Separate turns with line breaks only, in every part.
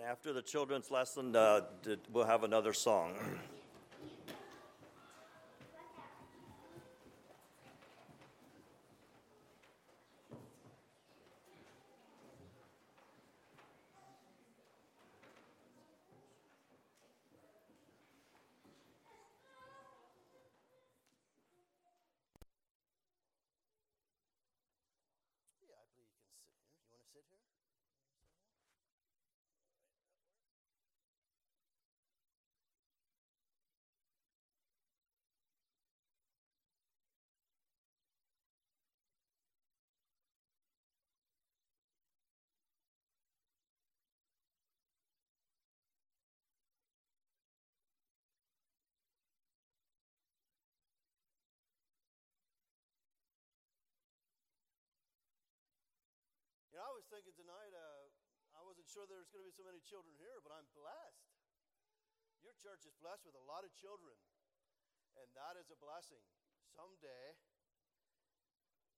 then after the children's lesson, uh, we'll have another song.
You know, I was thinking tonight, uh, I wasn't sure there's going to be so many children here, but I'm blessed. Your church is blessed with a lot of children, and that is a blessing. Someday,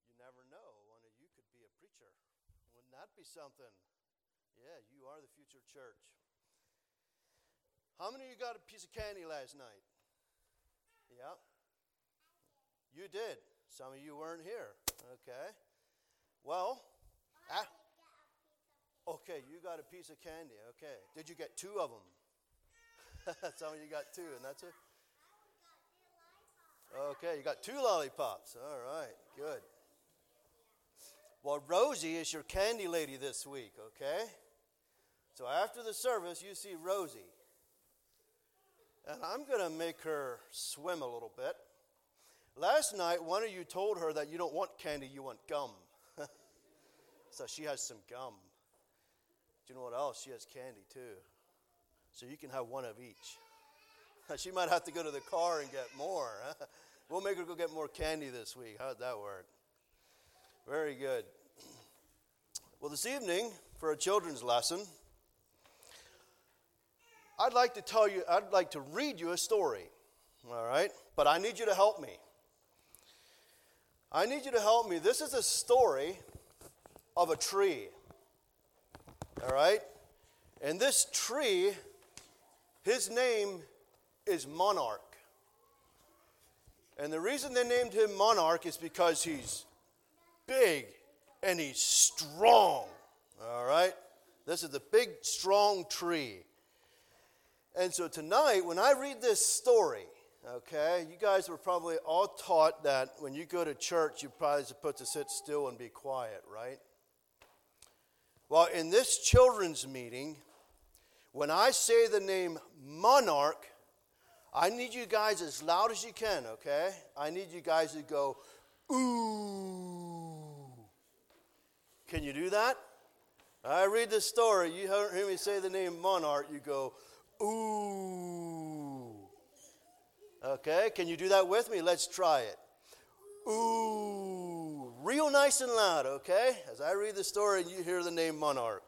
you never know, one of you could be a preacher. Wouldn't that be something? Yeah, you are the future church. How many of you got a piece of candy last night? Yeah. You did. Some of you weren't here. Okay. Well, Ah? Okay, you got a piece of candy. Okay. Did you get two of them? Some of you got two, and that's it? Okay, you got two lollipops. All right, good. Well, Rosie is your candy lady this week, okay? So after the service, you see Rosie. And I'm going to make her swim a little bit. Last night, one of you told her that you don't want candy, you want gum. So she has some gum. Do you know what else? She has candy too. So you can have one of each. She might have to go to the car and get more. We'll make her go get more candy this week. How'd that work? Very good. Well, this evening, for a children's lesson, I'd like to tell you, I'd like to read you a story. All right? But I need you to help me. I need you to help me. This is a story of a tree. All right? And this tree, his name is Monarch. And the reason they named him Monarch is because he's big and he's strong. All right? This is a big, strong tree. And so tonight, when I read this story, okay, you guys were probably all taught that when you go to church, you're probably supposed to sit still and be quiet, right? Well, in this children's meeting, when I say the name monarch, I need you guys as loud as you can, okay? I need you guys to go, ooh. Can you do that? I read the story. You hear me say the name monarch, you go, ooh. Okay, can you do that with me? Let's try it. Ooh real nice and loud, okay? As I read the story and you hear the name Monarch.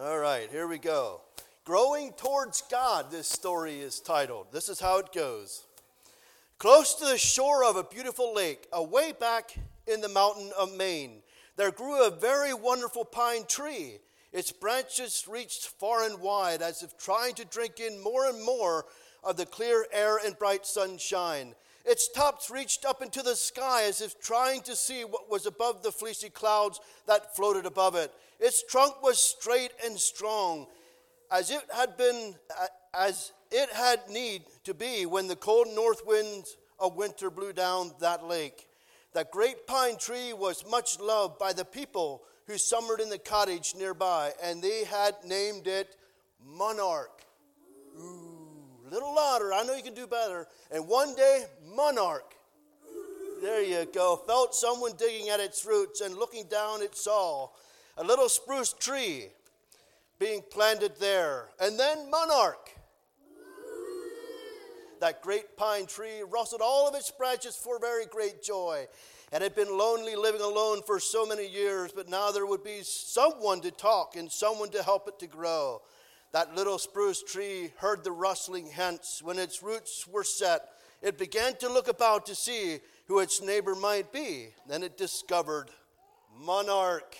All right, here we go. Growing Towards God, this story is titled. This is how it goes. Close to the shore of a beautiful lake, away back in the mountain of Maine, there grew a very wonderful pine tree. Its branches reached far and wide as if trying to drink in more and more of the clear air and bright sunshine. Its tops reached up into the sky as if trying to see what was above the fleecy clouds that floated above it. Its trunk was straight and strong, as it had been, as it had need to be when the cold north winds of winter blew down that lake. That great pine tree was much loved by the people who summered in the cottage nearby, and they had named it Monarch. Little louder. I know you can do better. And one day, monarch, there you go, felt someone digging at its roots and looking down, it saw a little spruce tree being planted there. And then, monarch, that great pine tree rustled all of its branches for very great joy and had been lonely living alone for so many years, but now there would be someone to talk and someone to help it to grow. That little spruce tree heard the rustling hence. When its roots were set, it began to look about to see who its neighbor might be. Then it discovered Monarch.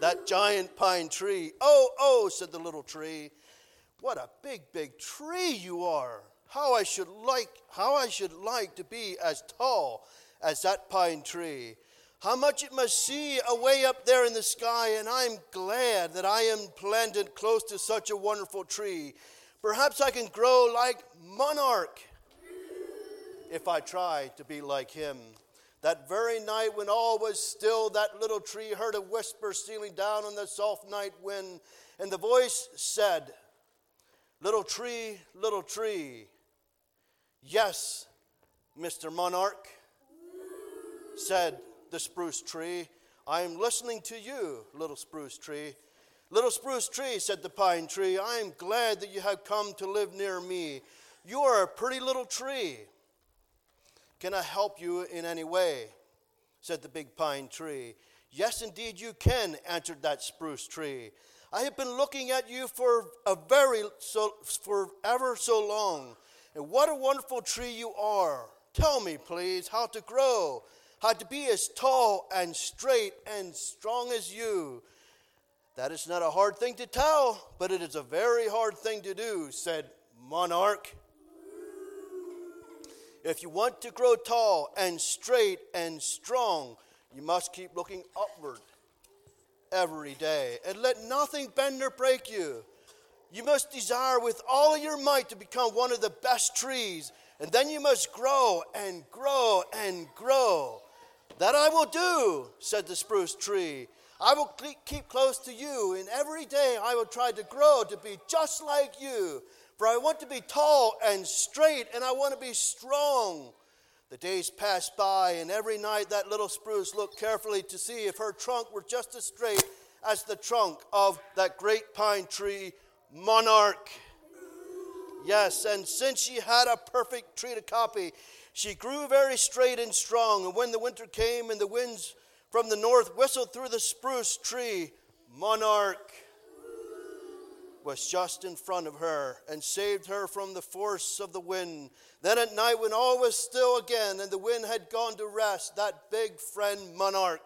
that giant pine tree. Oh, oh, said the little tree. What a big, big tree you are. How I should like, how I should like to be as tall as that pine tree. How much it must see away up there in the sky, and I'm glad that I am planted close to such a wonderful tree. Perhaps I can grow like monarch if I try to be like him. That very night when all was still, that little tree heard a whisper stealing down on the soft night wind, and the voice said, Little tree, little tree. Yes, Mr. Monarch, said the spruce tree. I am listening to you, little spruce tree. Little spruce tree, said the pine tree, I am glad that you have come to live near me. You are a pretty little tree. Can I help you in any way? said the big pine tree. Yes, indeed, you can, answered that spruce tree. I have been looking at you for a very so for ever so long. And what a wonderful tree you are. Tell me, please, how to grow, how to be as tall and straight and strong as you. That is not a hard thing to tell, but it is a very hard thing to do, said Monarch. If you want to grow tall and straight and strong, you must keep looking upward every day and let nothing bend or break you. You must desire with all your might to become one of the best trees, and then you must grow and grow and grow. That I will do, said the spruce tree. I will keep close to you, and every day I will try to grow to be just like you. For I want to be tall and straight, and I want to be strong. The days passed by, and every night that little spruce looked carefully to see if her trunk were just as straight as the trunk of that great pine tree, Monarch. Yes, and since she had a perfect tree to copy, she grew very straight and strong. And when the winter came and the winds from the north whistled through the spruce tree, Monarch was just in front of her and saved her from the force of the wind. Then at night, when all was still again and the wind had gone to rest, that big friend monarch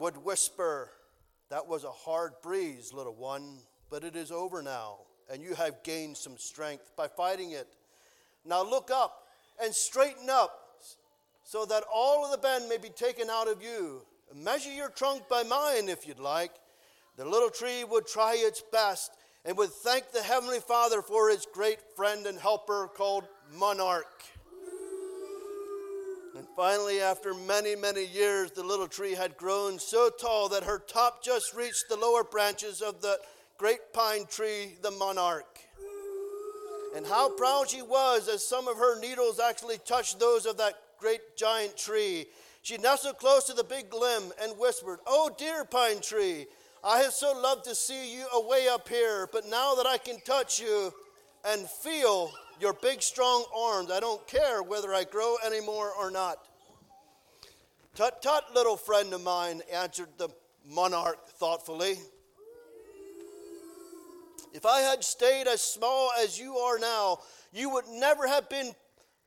would whisper, That was a hard breeze, little one, but it is over now, and you have gained some strength by fighting it. Now look up and straighten up so that all of the bend may be taken out of you. Measure your trunk by mine if you'd like the little tree would try its best and would thank the Heavenly Father for his great friend and helper called Monarch. And finally, after many, many years, the little tree had grown so tall that her top just reached the lower branches of the great pine tree, the monarch. And how proud she was as some of her needles actually touched those of that great giant tree. She nestled close to the big limb and whispered, Oh, dear pine tree, I have so loved to see you away up here, but now that I can touch you and feel your big, strong arms, I don't care whether I grow anymore or not. Tut tut, little friend of mine, answered the monarch thoughtfully. If I had stayed as small as you are now, you would never have been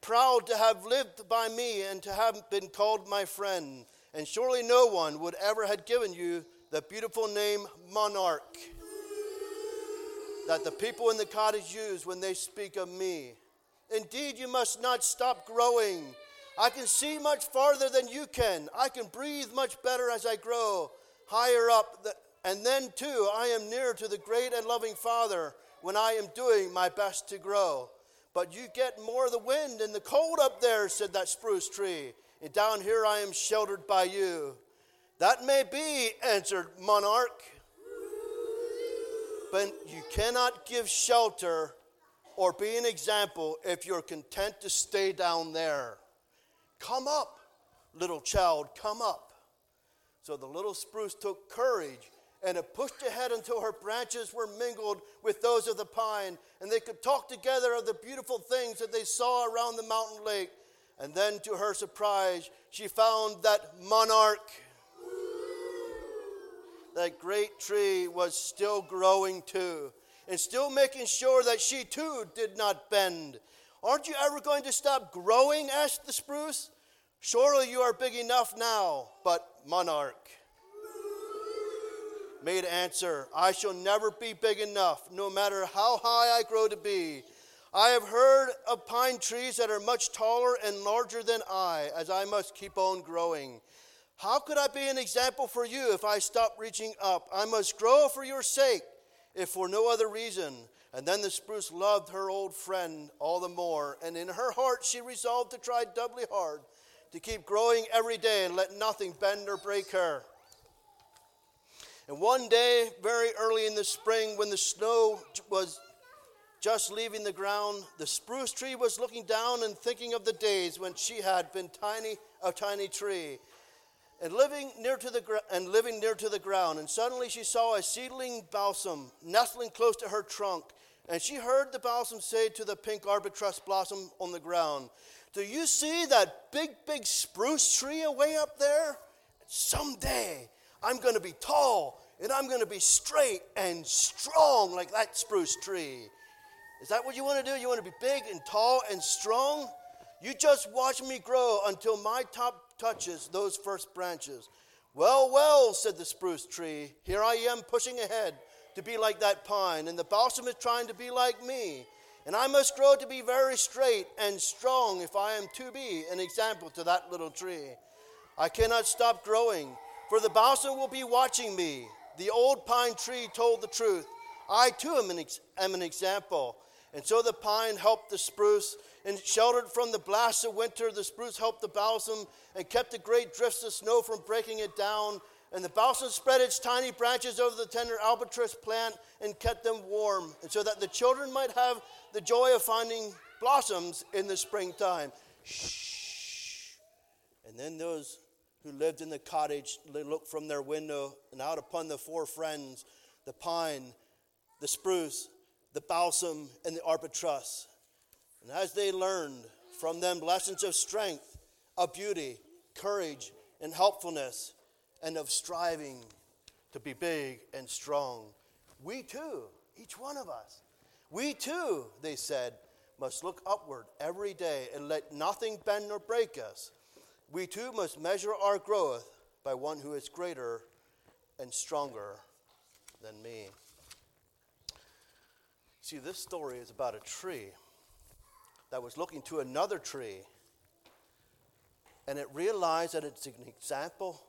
proud to have lived by me and to have been called my friend. And surely no one would ever have given you the beautiful name monarch that the people in the cottage use when they speak of me. Indeed, you must not stop growing. I can see much farther than you can. I can breathe much better as I grow higher up. And then, too, I am near to the great and loving Father when I am doing my best to grow. But you get more of the wind and the cold up there, said that spruce tree. And down here I am sheltered by you. That may be, answered Monarch, but you cannot give shelter or be an example if you're content to stay down there. Come up, little child, come up. So the little spruce took courage and it pushed ahead until her branches were mingled with those of the pine, and they could talk together of the beautiful things that they saw around the mountain lake. And then, to her surprise, she found that monarch that great tree was still growing too, and still making sure that she too did not bend. Aren't you ever going to stop growing? asked the spruce. Surely you are big enough now, but monarch. Made answer, I shall never be big enough, no matter how high I grow to be. I have heard of pine trees that are much taller and larger than I, as I must keep on growing. How could I be an example for you if I stop reaching up? I must grow for your sake, if for no other reason. And then the spruce loved her old friend all the more, and in her heart she resolved to try doubly hard to keep growing every day and let nothing bend or break her. And one day, very early in the spring, when the snow was just leaving the ground, the spruce tree was looking down and thinking of the days when she had been tiny, a tiny tree, and living near to the and living near to the ground. And suddenly she saw a seedling balsam nestling close to her trunk, and she heard the balsam say to the pink arbutus blossom on the ground, "Do you see that big, big spruce tree away up there? Someday I'm going to be tall and I'm going to be straight and strong like that spruce tree." Is that what you want to do? You want to be big and tall and strong? You just watch me grow until my top touches those first branches. Well, well, said the spruce tree, here I am pushing ahead to be like that pine, and the balsam is trying to be like me. And I must grow to be very straight and strong if I am to be an example to that little tree. I cannot stop growing, for the balsam will be watching me. The old pine tree told the truth. I too am an, ex- am an example. And so the pine helped the spruce and sheltered from the blasts of winter. The spruce helped the balsam and kept the great drifts of snow from breaking it down. And the balsam spread its tiny branches over the tender arbutus plant and kept them warm, and so that the children might have the joy of finding blossoms in the springtime. Shh. And then those who lived in the cottage looked from their window and out upon the four friends the pine, the spruce, the balsam, and the arbutus. And as they learned from them lessons of strength, of beauty, courage, and helpfulness, and of striving to be big and strong, we too, each one of us, we too, they said, must look upward every day and let nothing bend or break us. We too must measure our growth by one who is greater and stronger than me. See, this story is about a tree that was looking to another tree, and it realized that it's an example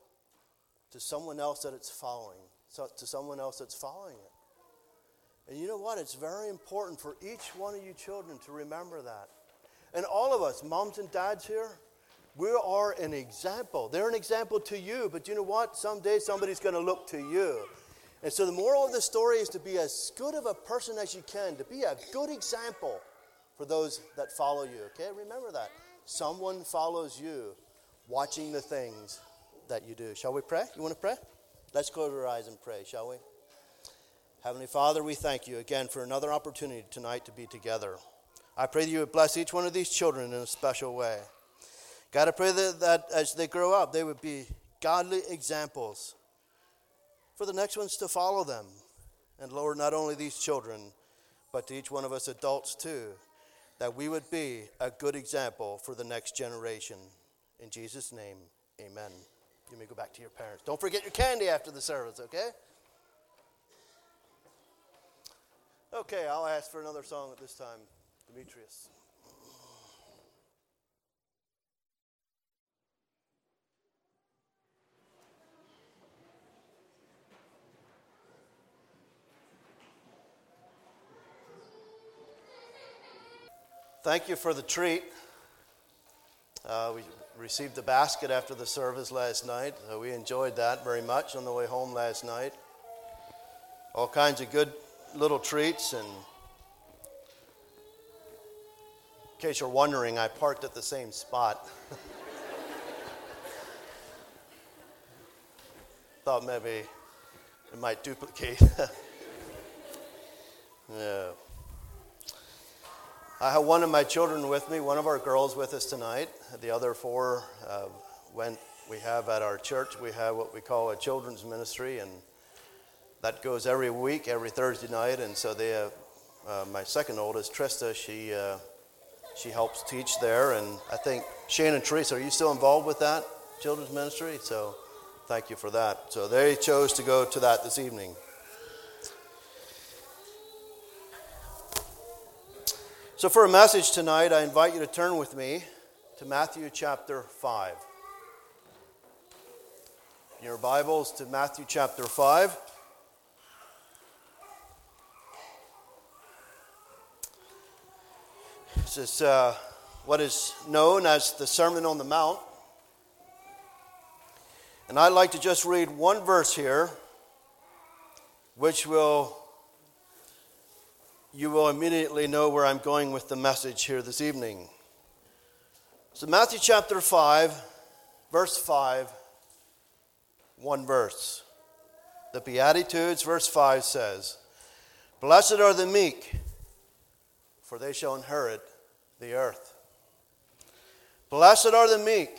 to someone else that it's following, so to someone else that's following it. And you know what? It's very important for each one of you children to remember that. And all of us, moms and dads here, we are an example. They're an example to you, but you know what? Someday somebody's going to look to you. And so the moral of the story is to be as good of a person as you can, to be a good example for those that follow you. Okay? Remember that. Someone follows you watching the things that you do. Shall we pray? You want to pray? Let's close our eyes and pray, shall we? Heavenly Father, we thank you again for another opportunity tonight to be together. I pray that you would bless each one of these children in a special way. God, I pray that, that as they grow up, they would be godly examples for the next ones to follow them. And Lord, not only these children, but to each one of us adults too, that we would be a good example for the next generation. In Jesus' name, amen. You may go back to your parents. Don't forget your candy after the service, okay? Okay, I'll ask for another song at this time. Demetrius. Thank you for the treat. Uh, we received the basket after the service last night. Uh, we enjoyed that very much on the way home last night. All kinds of good little treats. And in case you're wondering, I parked at the same spot. Thought maybe it might duplicate. yeah. I have one of my children with me, one of our girls with us tonight. The other four uh, went, we have at our church, we have what we call a children's ministry, and that goes every week, every Thursday night. And so they have, uh, my second oldest, Trista, she, uh, she helps teach there. And I think Shane and Teresa, are you still involved with that children's ministry? So Thank you for that. So they chose to go to that this evening. So, for a message tonight, I invite you to turn with me to Matthew chapter 5. Your Bibles to Matthew chapter 5. This is uh, what is known as the Sermon on the Mount. And I'd like to just read one verse here, which will you will immediately know where I'm going with the message here this evening. So, Matthew chapter 5, verse 5, one verse. The Beatitudes, verse 5 says, Blessed are the meek, for they shall inherit the earth. Blessed are the meek,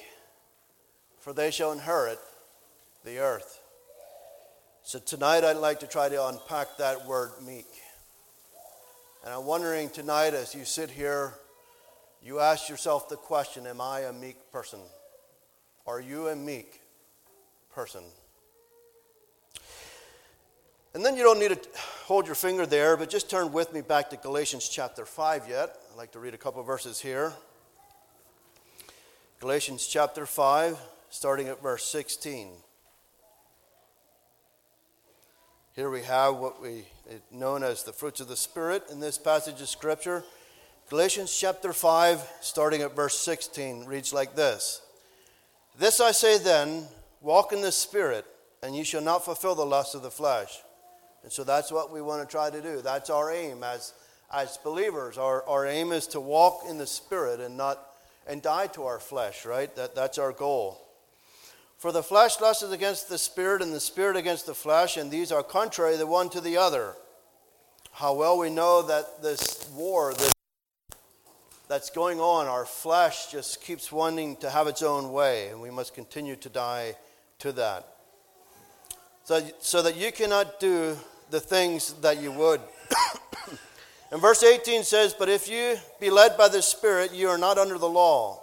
for they shall inherit the earth. So, tonight I'd like to try to unpack that word meek. And I'm wondering tonight, as you sit here, you ask yourself the question Am I a meek person? Are you a meek person? And then you don't need to hold your finger there, but just turn with me back to Galatians chapter 5 yet. I'd like to read a couple verses here. Galatians chapter 5, starting at verse 16. Here we have what we known as the fruits of the Spirit in this passage of Scripture. Galatians chapter 5, starting at verse 16, reads like this This I say then, walk in the Spirit, and you shall not fulfill the lust of the flesh. And so that's what we want to try to do. That's our aim as, as believers. Our, our aim is to walk in the Spirit and not and die to our flesh, right? That, that's our goal. For the flesh lusts against the spirit, and the spirit against the flesh, and these are contrary the one to the other. How well we know that this war this, that's going on, our flesh just keeps wanting to have its own way, and we must continue to die to that. So, so that you cannot do the things that you would. and verse 18 says, But if you be led by the Spirit, you are not under the law.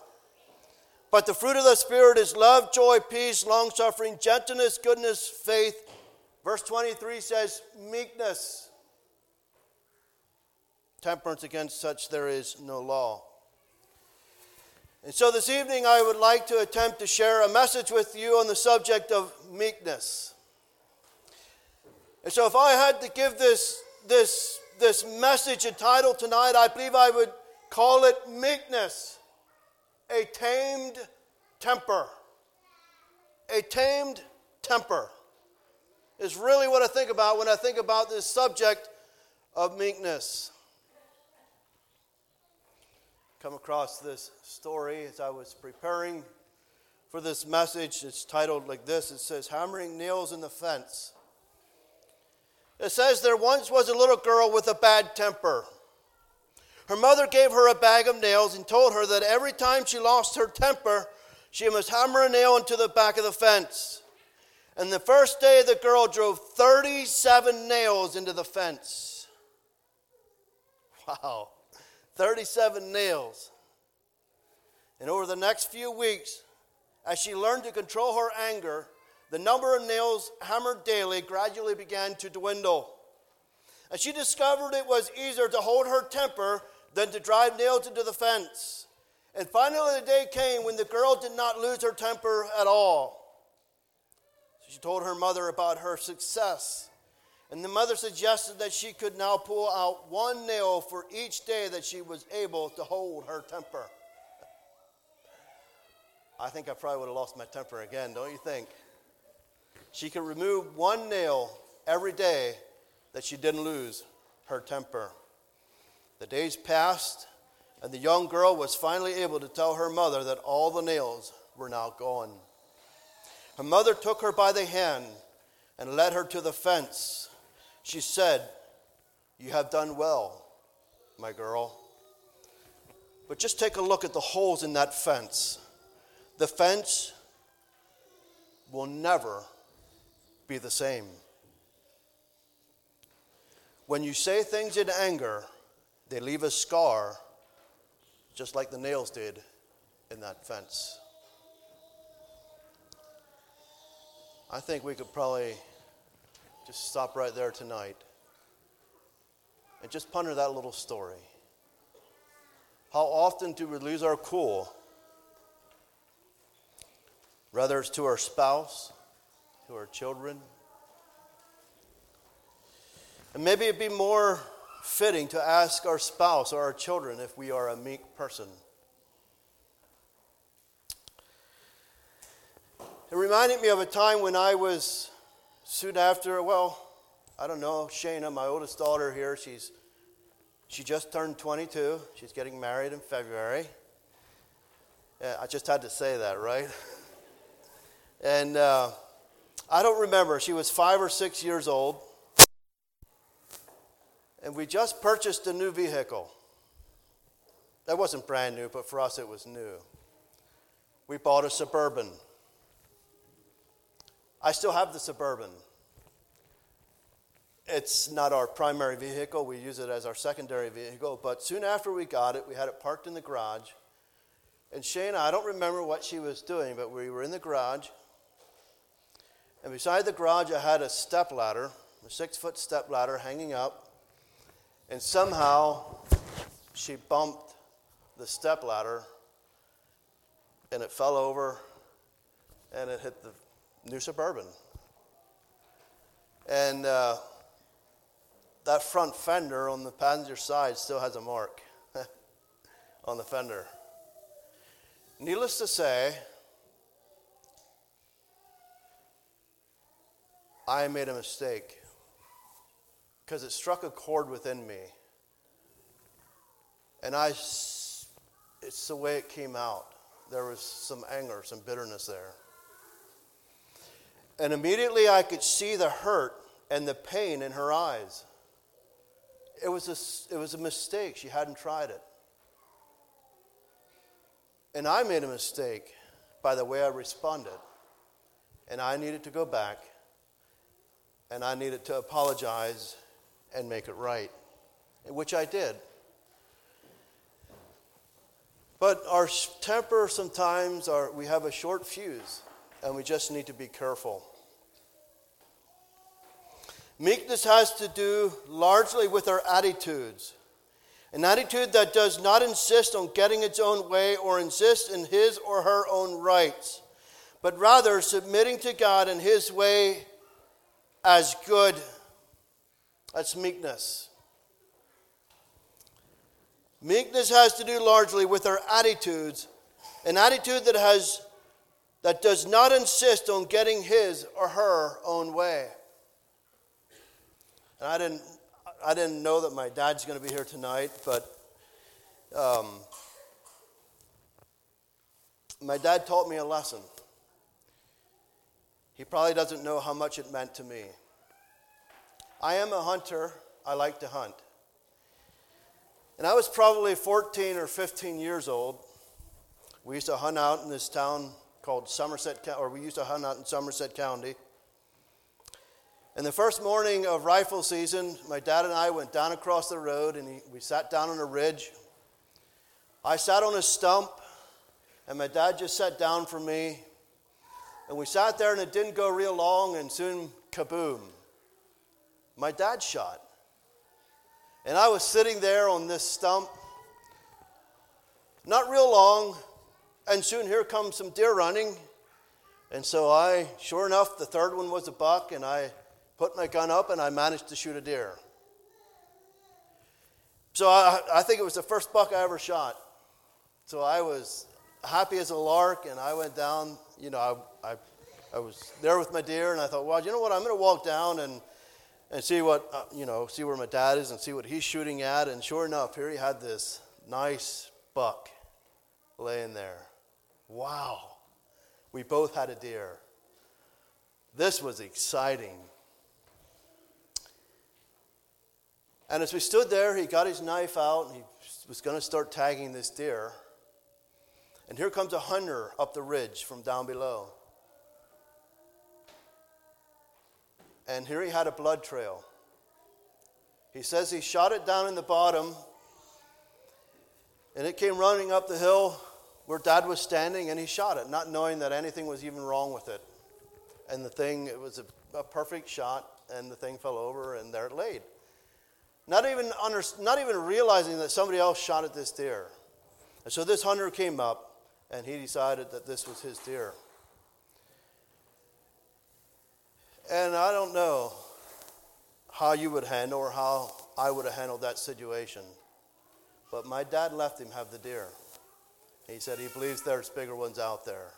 But the fruit of the Spirit is love, joy, peace, long suffering, gentleness, goodness, faith. Verse 23 says, meekness. Temperance against such there is no law. And so this evening I would like to attempt to share a message with you on the subject of meekness. And so if I had to give this, this, this message a title tonight, I believe I would call it Meekness a tamed temper. A tamed temper is really what I think about when I think about this subject of meekness. Come across this story as I was preparing for this message. It's titled like this it says, Hammering Nails in the Fence. It says, There once was a little girl with a bad temper. Her mother gave her a bag of nails and told her that every time she lost her temper, she must hammer a nail into the back of the fence. And the first day, the girl drove 37 nails into the fence. Wow, 37 nails. And over the next few weeks, as she learned to control her anger, the number of nails hammered daily gradually began to dwindle. As she discovered it was easier to hold her temper than to drive nails into the fence. And finally, the day came when the girl did not lose her temper at all. She told her mother about her success. And the mother suggested that she could now pull out one nail for each day that she was able to hold her temper. I think I probably would have lost my temper again, don't you think? She could remove one nail every day that she didn't lose her temper. The days passed, and the young girl was finally able to tell her mother that all the nails were now gone. Her mother took her by the hand and led her to the fence. She said, You have done well, my girl. But just take a look at the holes in that fence. The fence will never be the same. When you say things in anger, they leave a scar, just like the nails did in that fence. I think we could probably just stop right there tonight and just ponder that little story. How often do we lose our cool? Whether it's to our spouse, to our children. And maybe it'd be more fitting to ask our spouse or our children if we are a meek person. It reminded me of a time when I was soon after, well, I don't know, Shayna, my oldest daughter here, she's she just turned 22. She's getting married in February. Yeah, I just had to say that, right? and uh, I don't remember. She was five or six years old. And we just purchased a new vehicle. That wasn't brand new, but for us it was new. We bought a Suburban. I still have the Suburban. It's not our primary vehicle, we use it as our secondary vehicle, but soon after we got it, we had it parked in the garage. And Shayna, I don't remember what she was doing, but we were in the garage. And beside the garage, I had a step ladder, a six foot step ladder hanging up. And somehow she bumped the step ladder and it fell over and it hit the new Suburban. And uh, that front fender on the passenger side still has a mark on the fender. Needless to say, I made a mistake because it struck a chord within me. And I, it's the way it came out. There was some anger, some bitterness there. And immediately I could see the hurt and the pain in her eyes. It was a, it was a mistake. She hadn't tried it. And I made a mistake by the way I responded. And I needed to go back and I needed to apologize and make it right, which I did. But our temper sometimes, are, we have a short fuse, and we just need to be careful. Meekness has to do largely with our attitudes. An attitude that does not insist on getting its own way or insist in his or her own rights, but rather submitting to God and his way as good. That's meekness. Meekness has to do largely with our attitudes, an attitude that has that does not insist on getting his or her own way. And I didn't, I didn't know that my dad's going to be here tonight, but um, my dad taught me a lesson. He probably doesn't know how much it meant to me. I am a hunter, I like to hunt. And I was probably 14 or 15 years old. We used to hunt out in this town called Somerset, or we used to hunt out in Somerset County. And the first morning of rifle season, my dad and I went down across the road and he, we sat down on a ridge. I sat on a stump, and my dad just sat down for me. And we sat there, and it didn't go real long, and soon, kaboom, my dad shot. And I was sitting there on this stump, not real long, and soon here comes some deer running. And so I, sure enough, the third one was a buck, and I put my gun up, and I managed to shoot a deer. So I, I think it was the first buck I ever shot. So I was happy as a lark, and I went down. You know, I, I, I was there with my deer, and I thought, well, you know what? I'm going to walk down and and see what uh, you know, see where my dad is, and see what he's shooting at. And sure enough, here he had this nice buck laying there. Wow, we both had a deer. This was exciting. And as we stood there, he got his knife out and he was going to start tagging this deer. And here comes a hunter up the ridge from down below. And here he had a blood trail. He says he shot it down in the bottom, and it came running up the hill where dad was standing, and he shot it, not knowing that anything was even wrong with it. And the thing, it was a, a perfect shot, and the thing fell over, and there it laid. Not even, under, not even realizing that somebody else shot at this deer. And so this hunter came up, and he decided that this was his deer. And I don't know how you would handle or how I would have handled that situation. But my dad left him have the deer. He said he believes there's bigger ones out there.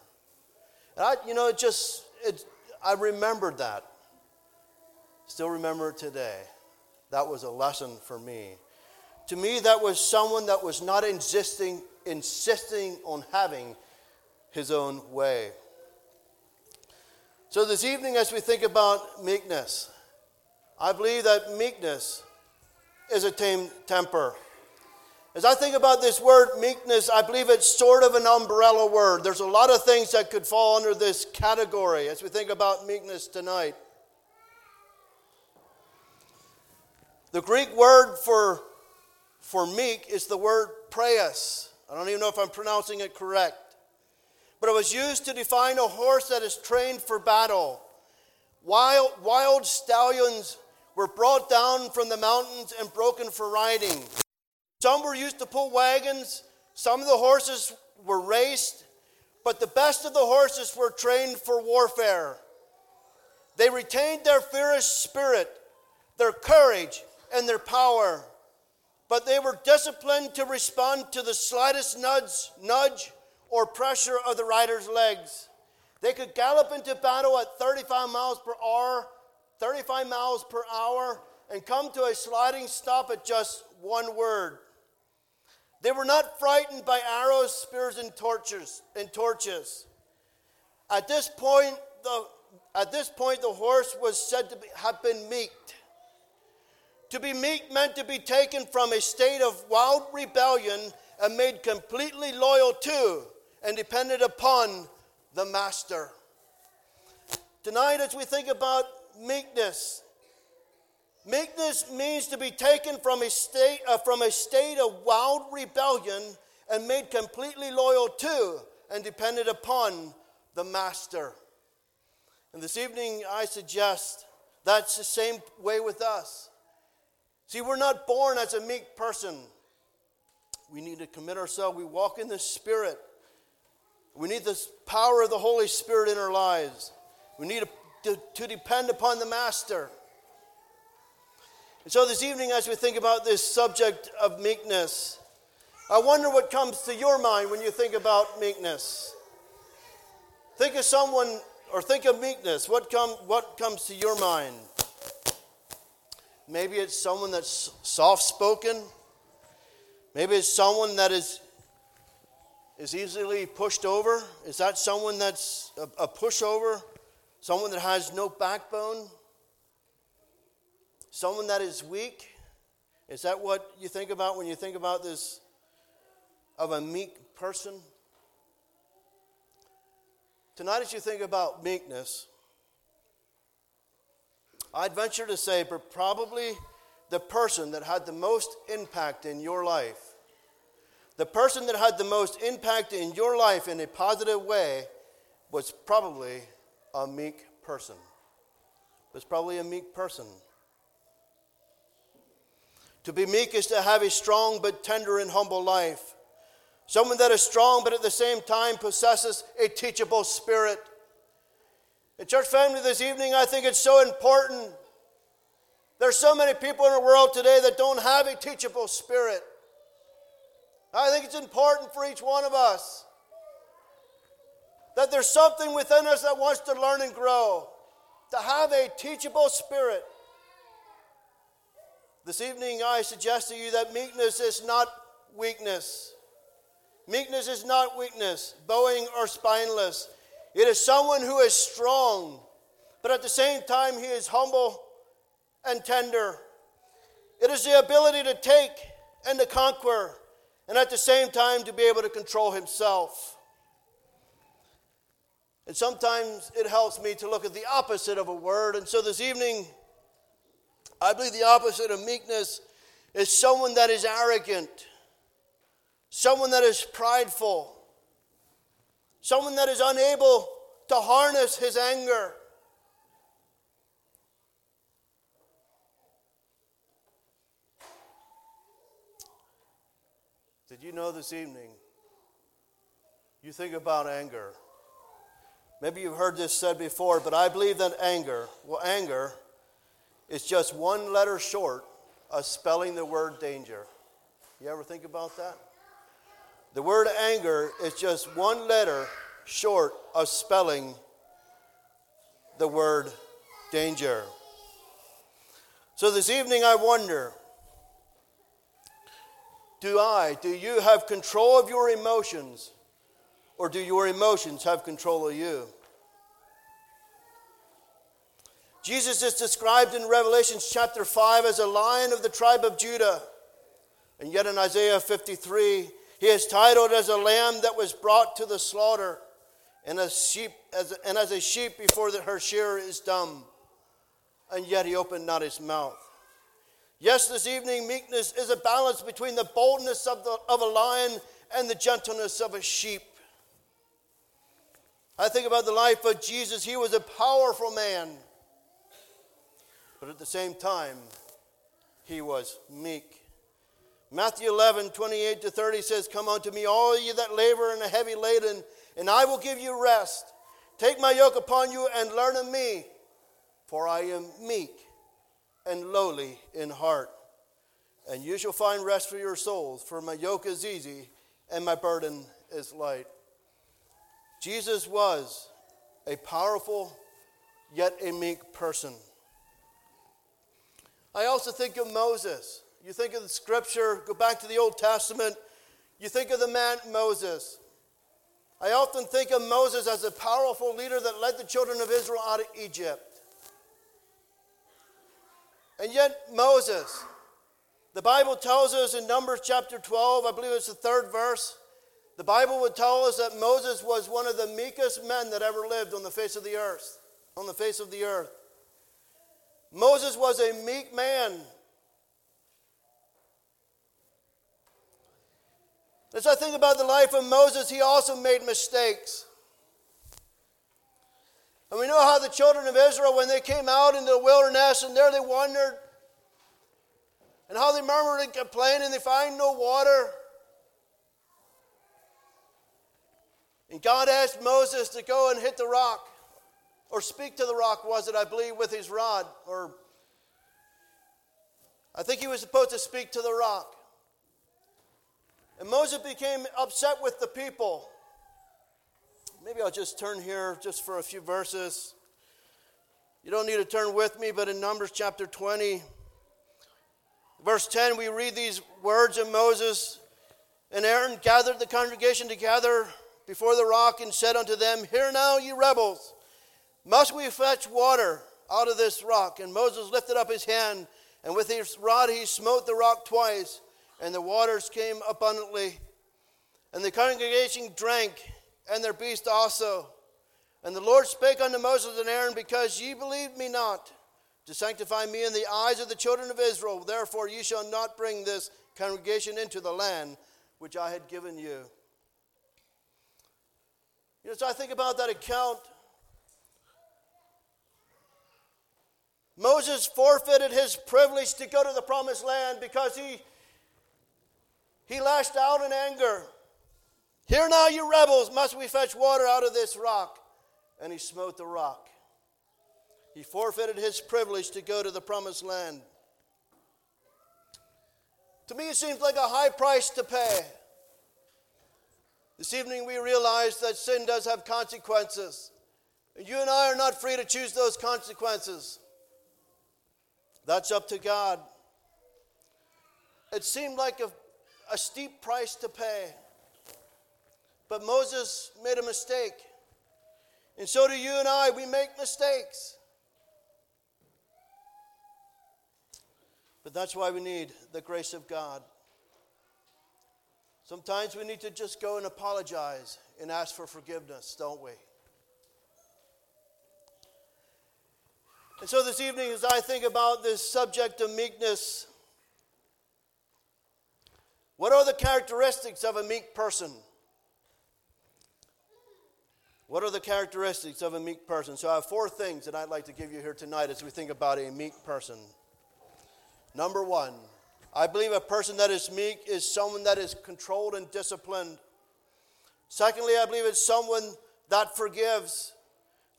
And I, you know, it just, it, I remembered that. Still remember it today. That was a lesson for me. To me, that was someone that was not insisting, insisting on having his own way. So, this evening, as we think about meekness, I believe that meekness is a tame temper. As I think about this word meekness, I believe it's sort of an umbrella word. There's a lot of things that could fall under this category as we think about meekness tonight. The Greek word for, for meek is the word praeus. I don't even know if I'm pronouncing it correct but it was used to define a horse that is trained for battle. Wild, wild stallions were brought down from the mountains and broken for riding. Some were used to pull wagons, some of the horses were raced, but the best of the horses were trained for warfare. They retained their fierce spirit, their courage, and their power, but they were disciplined to respond to the slightest nudge, nudge or pressure of the rider's legs. They could gallop into battle at 35 miles per hour, 35 miles per hour, and come to a sliding stop at just one word. They were not frightened by arrows, spears, and torches. And torches. At this point, the at this point, the horse was said to be, have been meeked. To be meek meant to be taken from a state of wild rebellion and made completely loyal to and depended upon the Master. Tonight, as we think about meekness, meekness means to be taken from a state, uh, from a state of wild rebellion and made completely loyal to and dependent upon the Master. And this evening, I suggest that's the same way with us. See, we're not born as a meek person. We need to commit ourselves. We walk in the Spirit. We need the power of the Holy Spirit in our lives. We need to, to, depend upon the Master. And so, this evening, as we think about this subject of meekness, I wonder what comes to your mind when you think about meekness. Think of someone, or think of meekness. What, come, what comes to your mind? Maybe it's someone that's soft spoken. Maybe it's someone that is is easily pushed over? Is that someone that's a, a pushover? Someone that has no backbone? Someone that is weak? Is that what you think about when you think about this of a meek person? Tonight, as you think about meekness, I'd venture to say, but probably the person that had the most impact in your life the person that had the most impact in your life in a positive way was probably a meek person. Was probably a meek person. To be meek is to have a strong but tender and humble life. Someone that is strong but at the same time possesses a teachable spirit. In church family this evening, I think it's so important. There's so many people in the world today that don't have a teachable spirit. I think it's important for each one of us that there's something within us that wants to learn and grow, to have a teachable spirit. This evening, I suggest to you that meekness is not weakness. Meekness is not weakness, bowing or spineless. It is someone who is strong, but at the same time, he is humble and tender. It is the ability to take and to conquer, and at the same time to be able to control himself. And sometimes it helps me to look at the opposite of a word. And so this evening, I believe the opposite of meekness is someone that is arrogant, someone that is prideful, someone that is unable to harness his anger. You know this evening? You think about anger. Maybe you've heard this said before, but I believe that anger, well, anger is just one letter short of spelling the word danger. You ever think about that? The word anger is just one letter short of spelling the word danger. So this evening I wonder do I, do you have control of your emotions, or do your emotions have control of you? Jesus is described in Revelation chapter 5 as a lion of the tribe of Judah. And yet in Isaiah 53, he is titled as a lamb that was brought to the slaughter, and as, sheep, as, and as a sheep before the, her shearer is dumb. And yet he opened not his mouth. Yes, this evening, meekness is a balance between the boldness of, the, of a lion and the gentleness of a sheep. I think about the life of Jesus. He was a powerful man, but at the same time, he was meek. Matthew 11, 28 to 30 says, Come unto me, all ye that labor and are heavy laden, and I will give you rest. Take my yoke upon you and learn of me, for I am meek and lowly in heart. And you shall find rest for your souls, for my yoke is easy and my burden is light. Jesus was a powerful yet a meek person. I also think of Moses. You think of the scripture, go back to the Old Testament, you think of the man Moses. I often think of Moses as a powerful leader that led the children of Israel out of Egypt. And yet, Moses, the Bible tells us in Numbers chapter 12, I believe it's the third verse, the Bible would tell us that Moses was one of the meekest men that ever lived on the face of the earth. On the face of the earth. Moses was a meek man. As I think about the life of Moses, he also made mistakes. And we know how the children of Israel, when they came out into the wilderness and there they wandered, and how they murmured and complained and they find no water. And God asked Moses to go and hit the rock, or speak to the rock, was it, I believe, with his rod, or I think he was supposed to speak to the rock. And Moses became upset with the people. Maybe I'll just turn here just for a few verses. You don't need to turn with me, but in Numbers chapter 20, verse 10, we read these words of Moses. And Aaron gathered the congregation together before the rock and said unto them, Hear now, ye rebels, must we fetch water out of this rock? And Moses lifted up his hand, and with his rod he smote the rock twice, and the waters came abundantly. And the congregation drank and their beast also. And the Lord spake unto Moses and Aaron, Because ye believed me not, to sanctify me in the eyes of the children of Israel, therefore ye shall not bring this congregation into the land which I had given you. You know, so I think about that account. Moses forfeited his privilege to go to the promised land because he, he lashed out in anger. Hear now, you rebels, must we fetch water out of this rock? And he smote the rock. He forfeited his privilege to go to the promised land. To me, it seems like a high price to pay. This evening, we realize that sin does have consequences. And you and I are not free to choose those consequences. That's up to God. It seemed like a, a steep price to pay. But Moses made a mistake. And so do you and I. We make mistakes. But that's why we need the grace of God. Sometimes we need to just go and apologize and ask for forgiveness, don't we? And so this evening, as I think about this subject of meekness, what are the characteristics of a meek person? What are the characteristics of a meek person? So I have four things that I'd like to give you here tonight as we think about a meek person. Number one, I believe a person that is meek is someone that is controlled and disciplined. Secondly, I believe it's someone that forgives.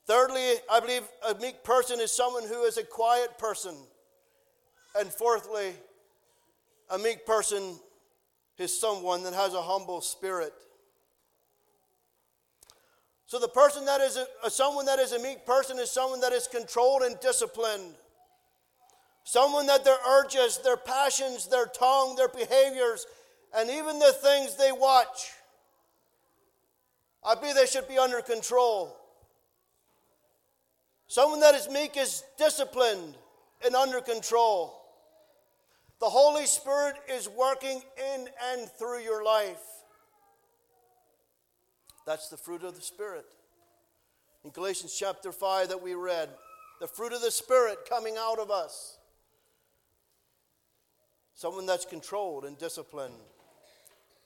Thirdly, I believe a meek person is someone who is a quiet person. And fourthly, a meek person is someone that has a humble spirit. So the person that is a, someone that is a meek person is someone that is controlled and disciplined. Someone that their urges, their passions, their tongue, their behaviors, and even the things they watch, I believe they should be under control. Someone that is meek is disciplined and under control. The Holy Spirit is working in and through your life. That's the fruit of the Spirit. In Galatians chapter 5 that we read, the fruit of the Spirit coming out of us someone that's controlled and disciplined.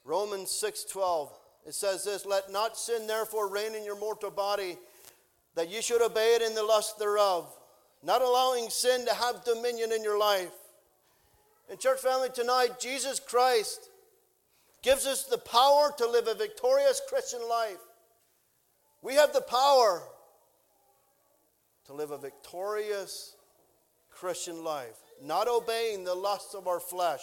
Romans 6:12 it says this, let not sin therefore reign in your mortal body that you should obey it in the lust thereof, not allowing sin to have dominion in your life. In church family tonight, Jesus Christ gives us the power to live a victorious Christian life. We have the power to live a victorious Christian life not obeying the lusts of our flesh.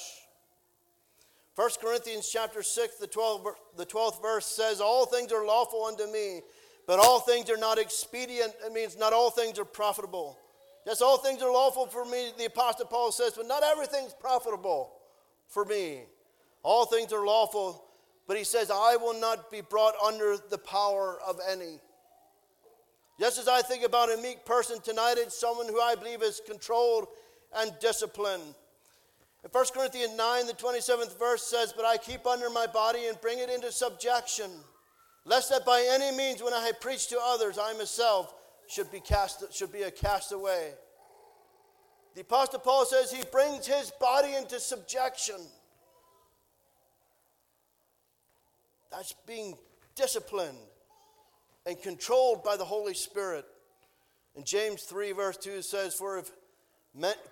1 Corinthians chapter 6, the 12th, the 12th verse says, All things are lawful unto me, but all things are not expedient. It means not all things are profitable. Yes, all things are lawful for me, the Apostle Paul says, but not everything's profitable for me. All things are lawful, but he says, I will not be brought under the power of any. Just as I think about a meek person tonight, it's someone who I believe is controlled and discipline. In 1 Corinthians 9, the 27th verse says, But I keep under my body and bring it into subjection, lest that by any means, when I preach to others, I myself should be, cast, should be a castaway. The Apostle Paul says he brings his body into subjection. That's being disciplined and controlled by the Holy Spirit. And James 3, verse 2 says, For if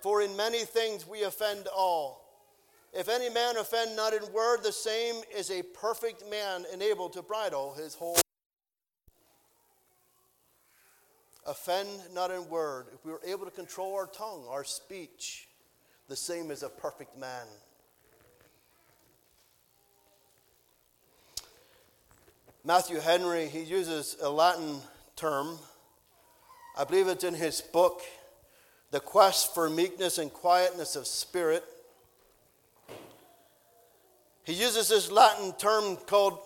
for in many things we offend all. If any man offend not in word, the same is a perfect man enabled to bridle his whole. Offend not in word. If we are able to control our tongue, our speech, the same as a perfect man. Matthew Henry, he uses a Latin term. I believe it's in his book the quest for meekness and quietness of spirit. He uses this Latin term called,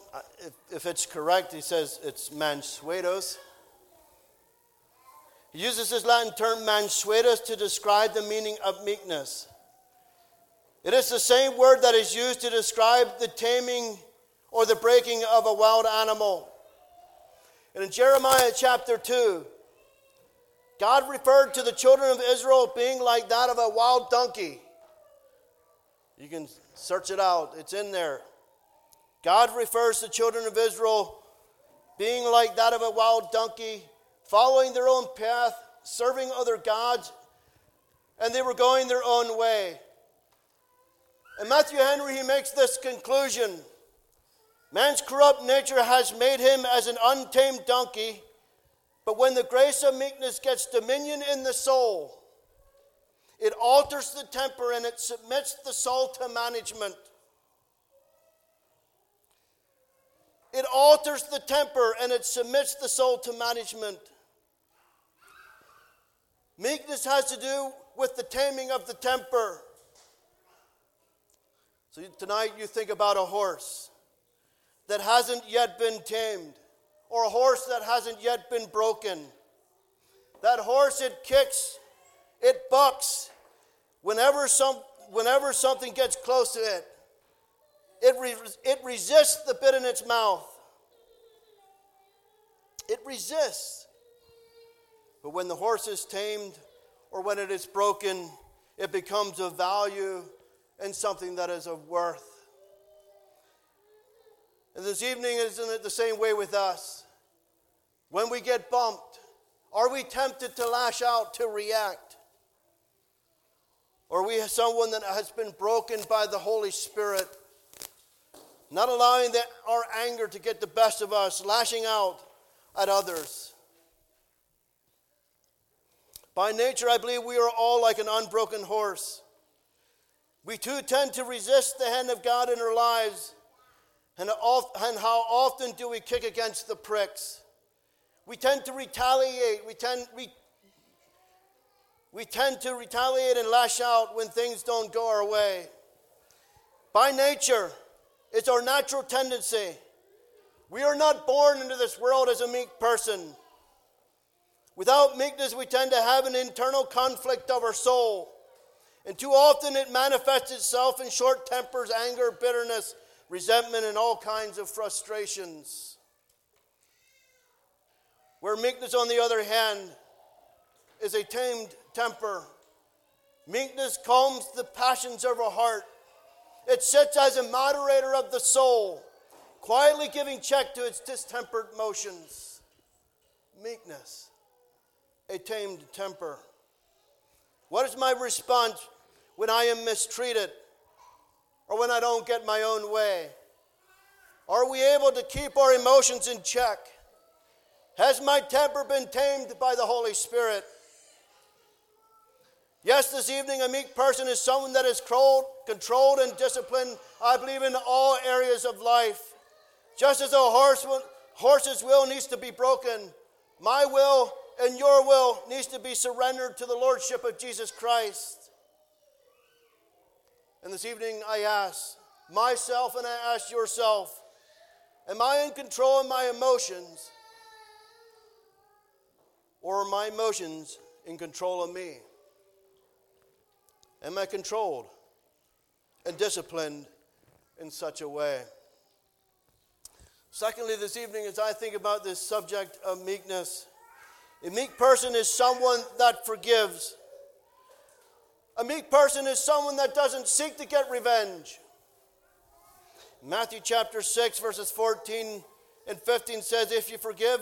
if, it's correct, he says it's mansuetos. He uses this Latin term mansuetos to describe the meaning of meekness. It is the same word that is used to describe the taming or the breaking of a wild animal. And in Jeremiah chapter 2, God referred to the children of Israel being like that of a wild donkey. You can search it out, it's in there. God refers to the children of Israel being like that of a wild donkey, following their own path, serving other gods, and they were going their own way. And Matthew Henry, he makes this conclusion Man's corrupt nature has made him as an untamed donkey but when the grace of meekness gets dominion in the soul, it alters the temper and it submits the soul to management. It alters the temper and it submits the soul to management. Meekness has to do with the taming of the temper. So tonight you think about a horse that hasn't yet been tamed or a horse that hasn't yet been broken. That horse, it kicks, it bucks. Whenever some, whenever something gets close to it, it, re- it resists the bit in its mouth. It resists. But when the horse is tamed or when it is broken, it becomes of value and something that is of worth. And this evening, isn't it the same way with us? When we get bumped, are we tempted to lash out, to react? Or are we someone that has been broken by the Holy Spirit, not allowing the, our anger to get the best of us, lashing out at others. By nature, I believe we are all like an unbroken horse. We too tend to resist the hand of God in our lives. And, and how often do we kick against the pricks? We tend to retaliate. We tend, we, we tend to retaliate and lash out when things don't go our way. By nature, it's our natural tendency. We are not born into this world as a meek person. Without meekness, we tend to have an internal conflict of our soul. And too often it manifests itself in short tempers, anger, bitterness, resentment, and all kinds of frustrations. Where meekness, on the other hand, is a tamed temper. Meekness calms the passions of our heart. It sits as a moderator of the soul, quietly giving check to its distempered motions. Meekness a tamed temper? What is my response when I am mistreated or when I don't get my own way? Are we able to keep our emotions in check? Has my temper been tamed by the Holy Spirit? Yes, this evening, a meek person is someone that is controlled and disciplined, I believe, in all areas of life. Just as a horse horse's will needs to be broken, my will and your will needs to be surrendered to the Lordship of Jesus Christ. And this evening I ask myself and I ask yourself Am I in control of my emotions? Or are my emotions in control of me? Am I controlled and disciplined in such a way? Secondly, this evening, as I think about this subject of meekness, a meek person is someone that forgives. A meek person is someone that doesn't seek to get revenge. Matthew chapter 6, verses 14 and 15 says, If you forgive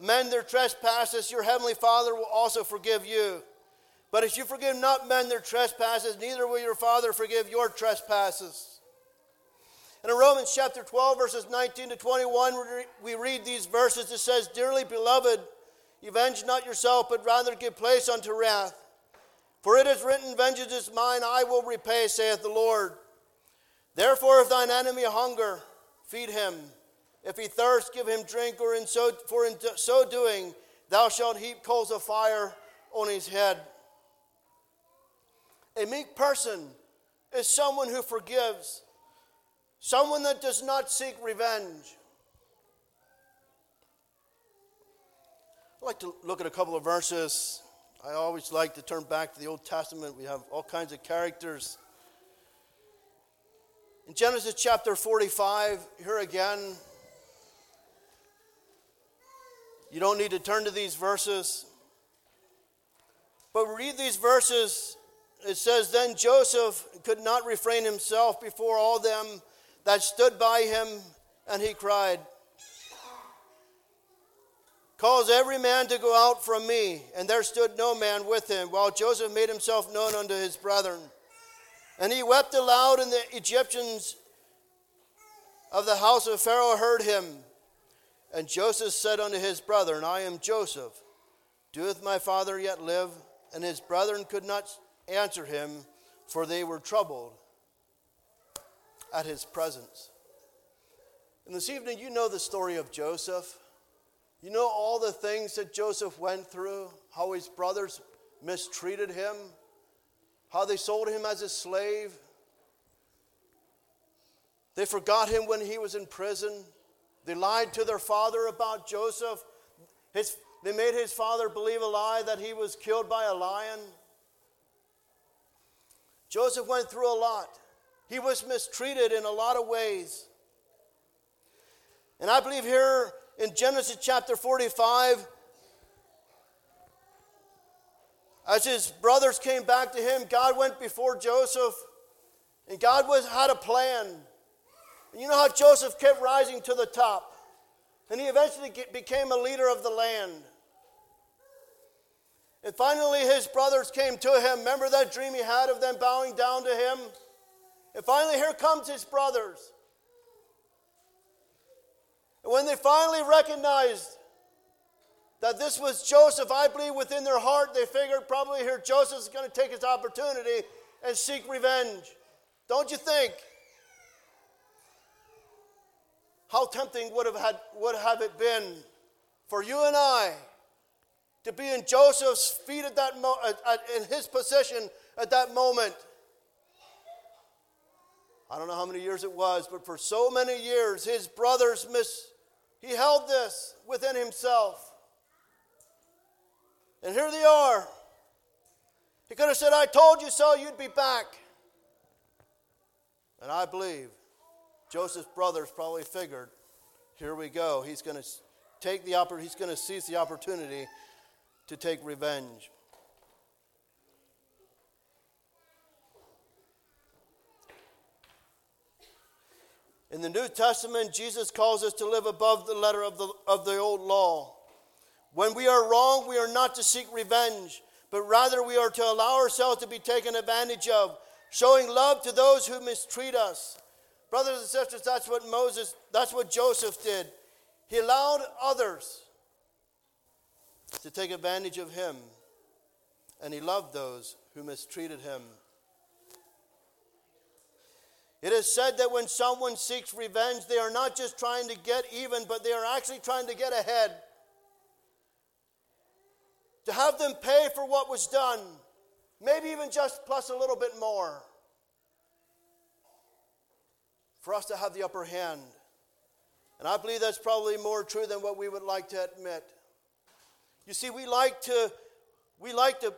men their trespasses, your heavenly Father will also forgive you. But if you forgive not men their trespasses, neither will your Father forgive your trespasses. And in Romans chapter 12, verses 19 to 21, we read these verses. It says, Dearly beloved, Avenge not yourself, but rather give place unto wrath. For it is written, Vengeance is mine, I will repay, saith the Lord. Therefore, if thine enemy hunger, feed him. If he thirst, give him drink, or in so, for in so doing, thou shalt heap coals of fire on his head. A meek person is someone who forgives, someone that does not seek revenge. I'd like to look at a couple of verses. I always like to turn back to the Old Testament. We have all kinds of characters. In Genesis chapter 45, here again, you don't need to turn to these verses. But read these verses. It says, Then Joseph could not refrain himself before all them that stood by him, and he cried, Cause every man to go out from me. And there stood no man with him, while Joseph made himself known unto his brethren. And he wept aloud, and the Egyptians of the house of Pharaoh heard him. And Joseph said unto his brethren, I am Joseph. Doeth my father yet live? And his brethren could not answer him, for they were troubled at his presence. And this evening, you know the story of Joseph. You know all the things that Joseph went through, how his brothers mistreated him, how they sold him as a slave. They forgot him when he was in prison. They lied to their father about Joseph. His, they made his father believe a lie that he was killed by a lion. Joseph went through a lot. He was mistreated in a lot of ways. And I believe here in Genesis chapter 45, as his brothers came back to him, God went before Joseph, and God was, had a plan. And you know how Joseph kept rising to the top, and he eventually became a leader of the land. And finally, his brothers came to him. Remember that dream he had of them bowing down to him? And finally, here comes his brothers. And when they finally recognized that this was Joseph, I believe within their heart they figured probably here Joseph is going to take his opportunity and seek revenge. Don't you think? How tempting would have, had, would have it been for you and I to be in Joseph's feet at that mo- at, at, in his position at that moment. I don't know how many years it was, but for so many years, his brothers mis- he held this within himself. And here they are. He could have said, I told you so, you'd be back. And I believe Joseph's brothers probably figured, here we go. He's going to take the oppor- he's going to seize the opportunity to take revenge. In the New Testament, Jesus calls us to live above the letter of the, of the old law. When we are wrong, we are not to seek revenge, but rather we are to allow ourselves to be taken advantage of, showing love to those who mistreat us. Brothers and sisters, that's what Moses, that's what Joseph did. He allowed others to take advantage of him, and he loved those who mistreated him. It is said that when someone seeks revenge, they are not just trying to get even, but they are actually trying to get ahead. To have them pay for what was done, maybe even just plus a little bit more. For us to have the upper hand. And I believe that's probably more true than what we would like to admit. You see, we like to, we like to,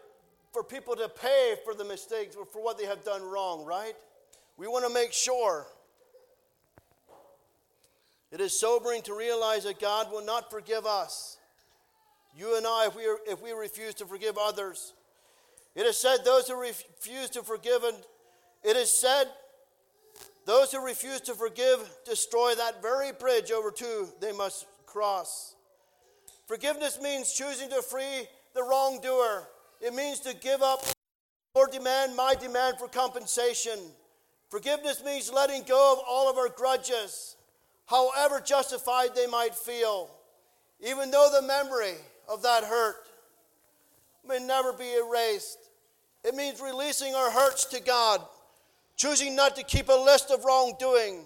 for people to pay for the mistakes or for what they have done wrong, right? We want to make sure. It is sobering to realize that God will not forgive us. You and I, if we, are, if we refuse to forgive others. It is said, those who refuse to forgive, and it is said, those who refuse to forgive destroy that very bridge over to they must cross. Forgiveness means choosing to free the wrongdoer. It means to give up or demand my demand for compensation. Forgiveness means letting go of all of our grudges, however justified they might feel, even though the memory of that hurt may never be erased. It means releasing our hurts to God, choosing not to keep a list of wrongdoing.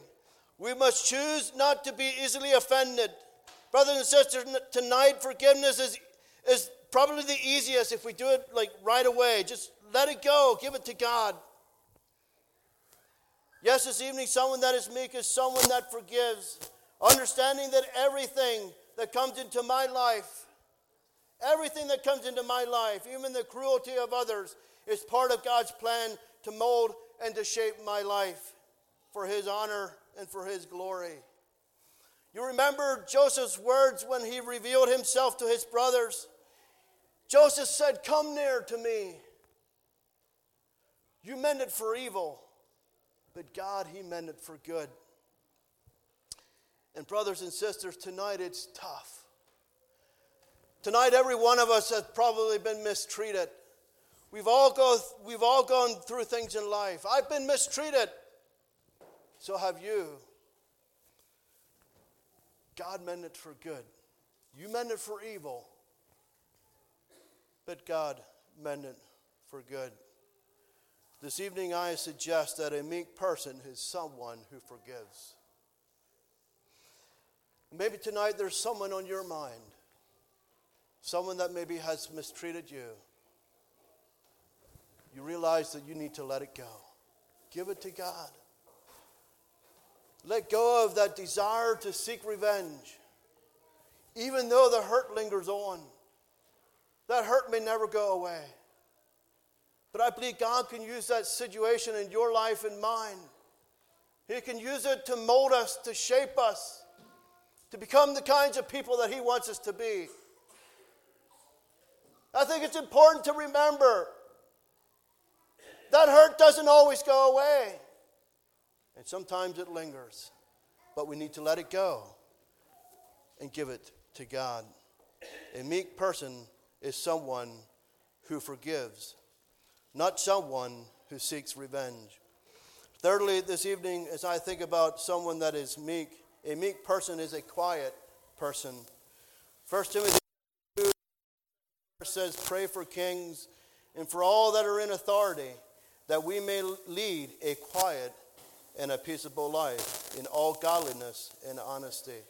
We must choose not to be easily offended. Brothers and sisters, tonight forgiveness is, is probably the easiest if we do it like right away. Just let it go, give it to God. Yes, this evening, someone that is meek is someone that forgives, understanding that everything that comes into my life, everything that comes into my life, even the cruelty of others, is part of God's plan to mold and to shape my life for His honor and for His glory. You remember Joseph's words when he revealed himself to his brothers? Joseph said, Come near to me. You meant it for evil, but God, He meant it for good. And, brothers and sisters, tonight it's tough. Tonight, every one of us has probably been mistreated. We've all, go, we've all gone through things in life. I've been mistreated. So have you. God meant it for good. You meant it for evil. But God meant it for good. This evening, I suggest that a meek person is someone who forgives. Maybe tonight there's someone on your mind, someone that maybe has mistreated you. You realize that you need to let it go, give it to God. Let go of that desire to seek revenge, even though the hurt lingers on. That hurt may never go away. But I believe God can use that situation in your life and mine. He can use it to mold us, to shape us, to become the kinds of people that He wants us to be. I think it's important to remember that hurt doesn't always go away. And sometimes it lingers. But we need to let it go and give it to God. A meek person is someone who forgives, not someone who seeks revenge. Thirdly, this evening, as I think about someone that is meek, a meek person is a quiet person. 1 Timothy 2 says, Pray for kings and for all that are in authority, that we may lead a quiet and a peaceable life in all godliness and honesty.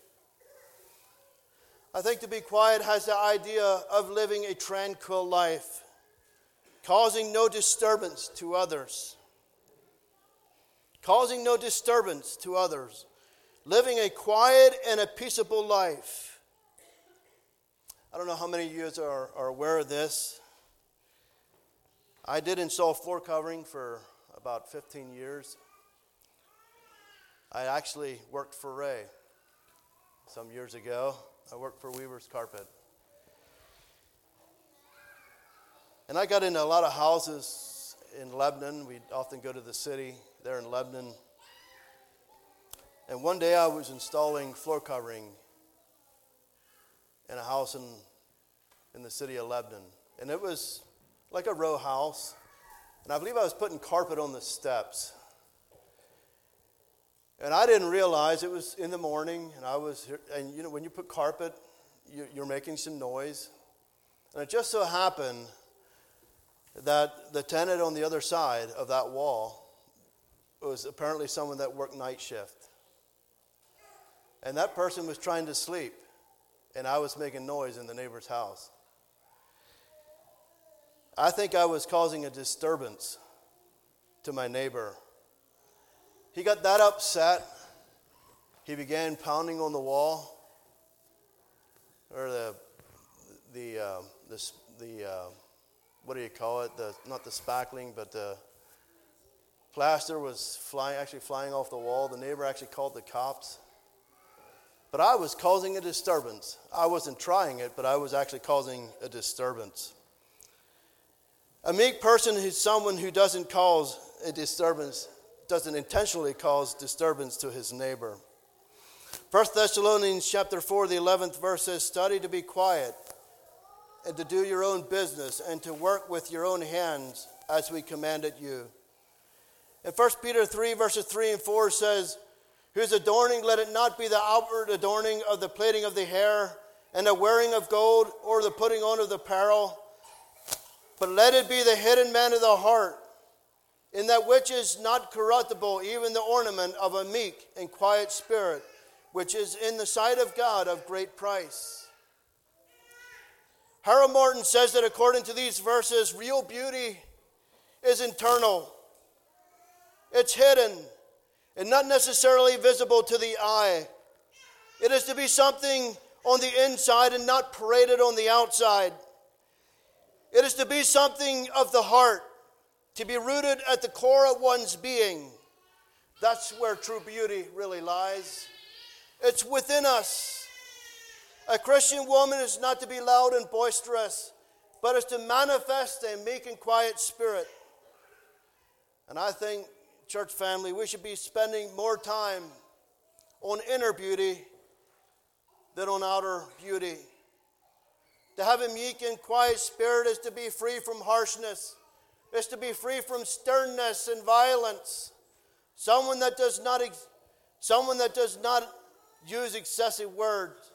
I think to be quiet has the idea of living a tranquil life, causing no disturbance to others. Causing no disturbance to others. Living a quiet and a peaceable life. I don't know how many of you are, are aware of this. I did install floor covering for about 15 years. I actually worked for Ray some years ago. I worked for Weaver's Carpet. And I got into a lot of houses in Lebanon. We'd often go to the city there in Lebanon. And one day I was installing floor covering in a house in, in the city of Lebanon. And it was like a row house. And I believe I was putting carpet on the steps. And I didn't realize it was in the morning, and I was, here, and you know, when you put carpet, you're making some noise. And it just so happened that the tenant on the other side of that wall was apparently someone that worked night shift. And that person was trying to sleep, and I was making noise in the neighbor's house. I think I was causing a disturbance to my neighbor he got that upset. He began pounding on the wall, or the the uh, the, the uh, what do you call it? The not the spackling, but the plaster was flying, actually flying off the wall. The neighbor actually called the cops. But I was causing a disturbance. I wasn't trying it, but I was actually causing a disturbance. A meek person is someone who doesn't cause a disturbance doesn't intentionally cause disturbance to his neighbor. 1 Thessalonians chapter 4, the 11th verse says, Study to be quiet and to do your own business and to work with your own hands as we commanded you. And 1 Peter 3, verses 3 and 4 says, Whose adorning, let it not be the outward adorning of the plaiting of the hair and the wearing of gold or the putting on of the apparel, but let it be the hidden man of the heart in that which is not corruptible, even the ornament of a meek and quiet spirit, which is in the sight of God of great price. Harold Morton says that according to these verses, real beauty is internal, it's hidden, and not necessarily visible to the eye. It is to be something on the inside and not paraded on the outside. It is to be something of the heart to be rooted at the core of one's being. That's where true beauty really lies. It's within us. A Christian woman is not to be loud and boisterous, but is to manifest a meek and quiet spirit. And I think, church family, we should be spending more time on inner beauty than on outer beauty. To have a meek and quiet spirit is to be free from harshness is to be free from sternness and violence. Someone that does not, someone that does not use excessive words.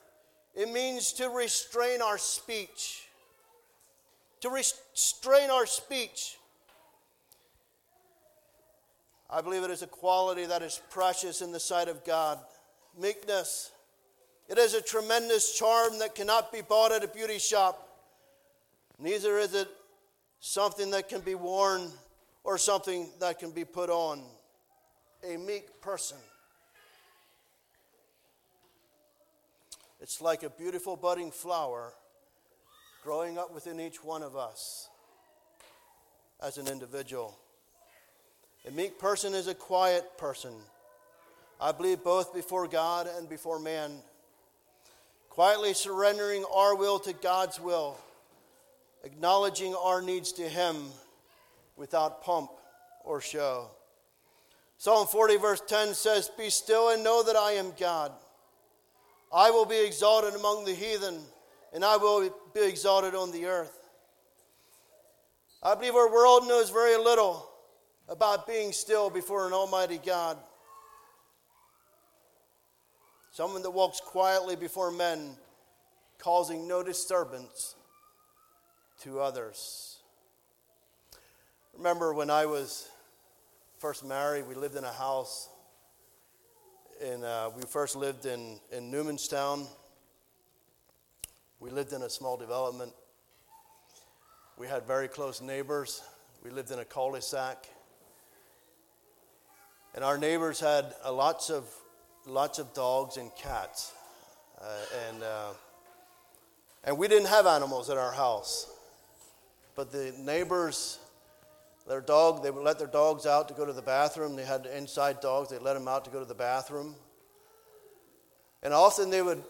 It means to restrain our speech. To restrain our speech. I believe it is a quality that is precious in the sight of God. Meekness. It is a tremendous charm that cannot be bought at a beauty shop. Neither is it something that can be worn or something that can be put on. A meek person. It's like a beautiful budding flower growing up within each one of us. as an individual. A meek person is a quiet person. I believe both before God and before man. Quietly surrendering our will to God's will, acknowledging our needs to Him without pomp or show. Psalm 40, verse 10 says, Be still and know that I am God. I will be exalted among the heathen, and I will be exalted on the earth. I believe our world knows very little about being still before an almighty God. Someone that walks quietly before men, causing no disturbance to others. Remember when I was first married, we lived in a house. And uh, we first lived in, in Newmanstown. We lived in a small development. We had very close neighbors. We lived in a cul de sac. And our neighbors had uh, lots, of, lots of dogs and cats. Uh, and, uh, and we didn't have animals at our house. But the neighbors, their dog, they would let their dogs out to go to the bathroom. They had inside dogs, they let them out to go to the bathroom. And often they would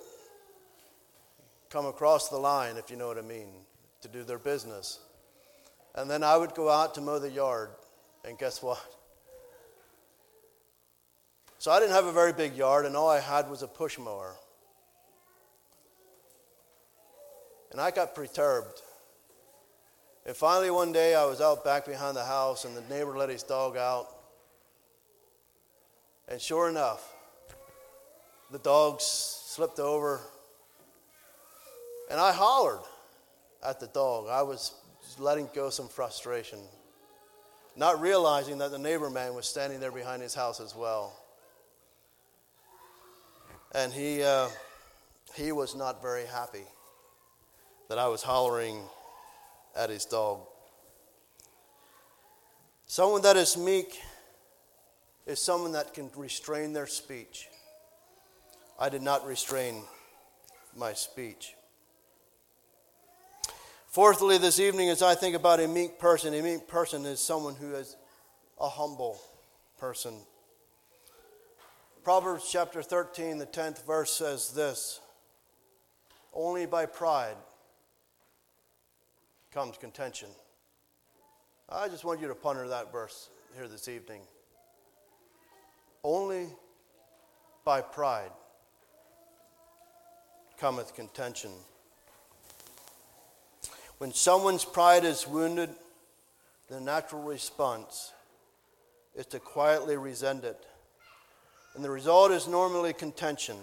come across the line, if you know what I mean, to do their business. And then I would go out to mow the yard. And guess what? So I didn't have a very big yard, and all I had was a push mower. And I got perturbed. And finally, one day, I was out back behind the house, and the neighbor let his dog out. And sure enough, the dog slipped over, and I hollered at the dog. I was letting go some frustration, not realizing that the neighbor man was standing there behind his house as well. And he, uh, he was not very happy that I was hollering at his dog. Someone that is meek is someone that can restrain their speech. I did not restrain my speech. Fourthly, this evening, as I think about a meek person, a meek person is someone who is a humble person. Proverbs chapter 13, the 10th verse says this Only by pride comes contention. I just want you to ponder that verse here this evening. Only by pride cometh contention. When someone's pride is wounded, the natural response is to quietly resent it. And the result is normally contention.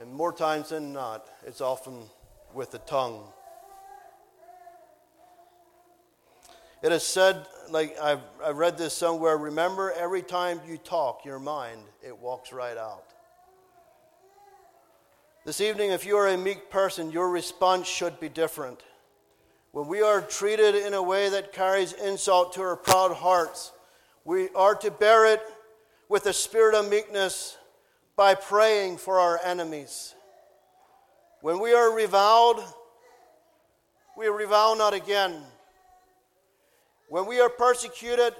And more times than not, it's often with the tongue. It is said, like I've, I've read this somewhere remember, every time you talk, your mind, it walks right out. This evening, if you are a meek person, your response should be different. When we are treated in a way that carries insult to our proud hearts, we are to bear it with a spirit of meekness by praying for our enemies. When we are reviled, we revile not again. When we are persecuted,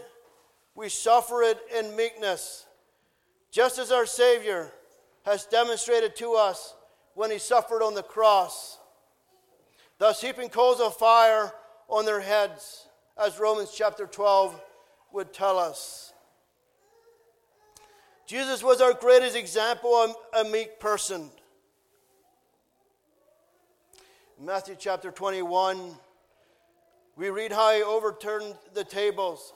we suffer it in meekness, just as our Savior has demonstrated to us when he suffered on the cross, thus heaping coals of fire on their heads, as Romans chapter 12 would tell us. Jesus was our greatest example of a meek person. Matthew chapter 21, we read how he overturned the tables.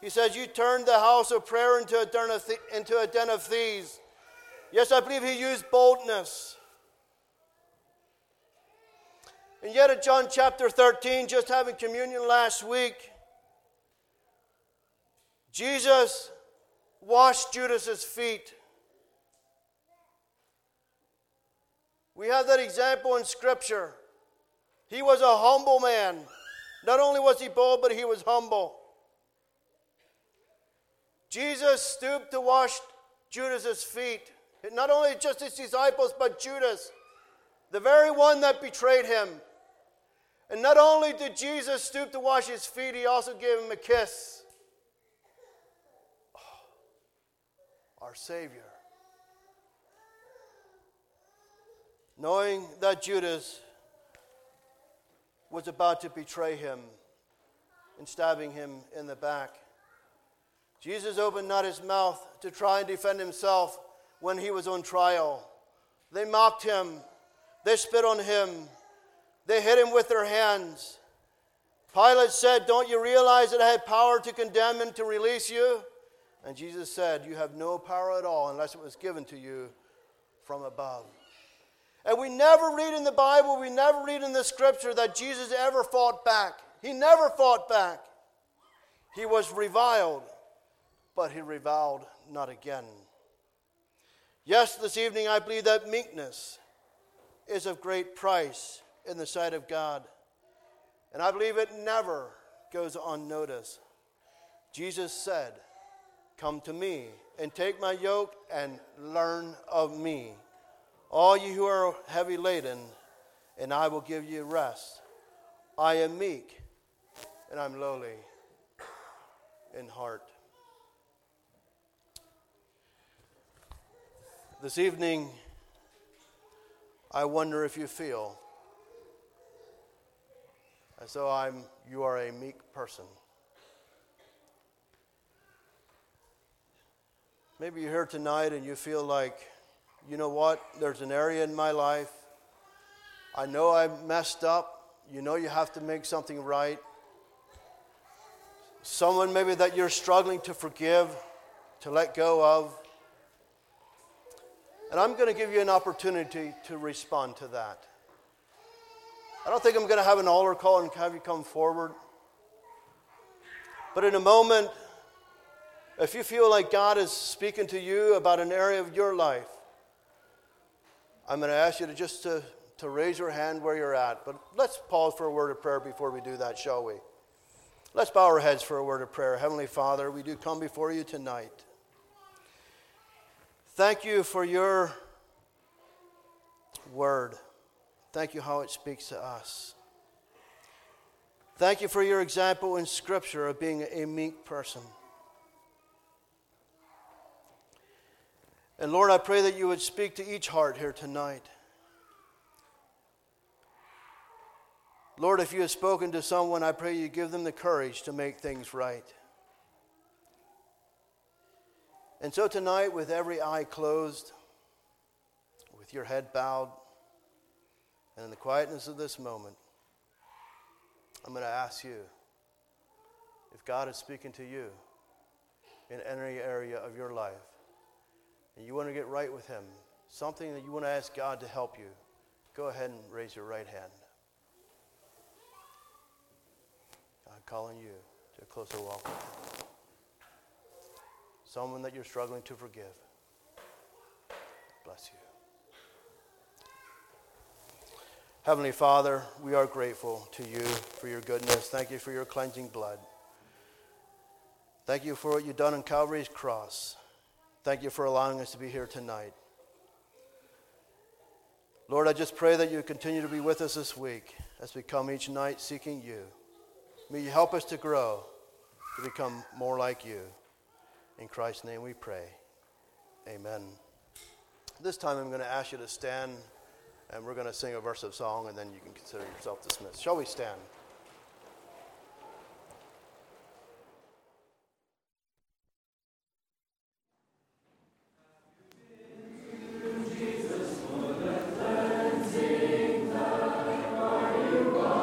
He says, You turned the house of prayer into a den of, th- into a den of thieves. Yes, I believe he used boldness. And yet, at John chapter 13, just having communion last week, Jesus washed Judas's feet. We have that example in Scripture. He was a humble man. Not only was he bold, but he was humble. Jesus stooped to wash Judas's feet. Not only just his disciples, but Judas, the very one that betrayed him. And not only did Jesus stoop to wash his feet, he also gave him a kiss. Oh, our Savior. Knowing that Judas was about to betray him and stabbing him in the back. Jesus opened not his mouth to try and defend himself when he was on trial. They mocked him, they spit on him, they hit him with their hands. Pilate said, Don't you realize that I had power to condemn and to release you? And Jesus said, You have no power at all unless it was given to you from above. And we never read in the Bible, we never read in the scripture that Jesus ever fought back. He never fought back. He was reviled, but he reviled not again. Yes, this evening I believe that meekness is of great price in the sight of God. And I believe it never goes unnoticed. Jesus said, Come to me and take my yoke and learn of me. All you who are heavy laden, and I will give you rest. I am meek and I'm lowly in heart. This evening, I wonder if you feel as though I'm, you are a meek person. Maybe you're here tonight and you feel like, you know what, there's an area in my life. I know I messed up. You know you have to make something right. Someone maybe that you're struggling to forgive, to let go of. And I'm going to give you an opportunity to respond to that. I don't think I'm going to have an altar call and have you come forward. But in a moment, if you feel like God is speaking to you about an area of your life, I'm going to ask you to just to, to raise your hand where you're at. But let's pause for a word of prayer before we do that, shall we? Let's bow our heads for a word of prayer. Heavenly Father, we do come before you tonight. Thank you for your word. Thank you how it speaks to us. Thank you for your example in Scripture of being a meek person. And Lord, I pray that you would speak to each heart here tonight. Lord, if you have spoken to someone, I pray you give them the courage to make things right. And so tonight, with every eye closed, with your head bowed, and in the quietness of this moment, I'm going to ask you if God is speaking to you in any area of your life, and you want to get right with Him, something that you want to ask God to help you, go ahead and raise your right hand. God calling you to a closer walk with Him. Someone that you're struggling to forgive. Bless you. Heavenly Father, we are grateful to you for your goodness. Thank you for your cleansing blood. Thank you for what you've done on Calvary's cross. Thank you for allowing us to be here tonight. Lord, I just pray that you continue to be with us this week as we come each night seeking you. May you help us to grow, to become more like you. In Christ's name we pray. Amen. This time I'm going to ask you to stand and we're going to sing a verse of song and then you can consider yourself dismissed. Shall we stand?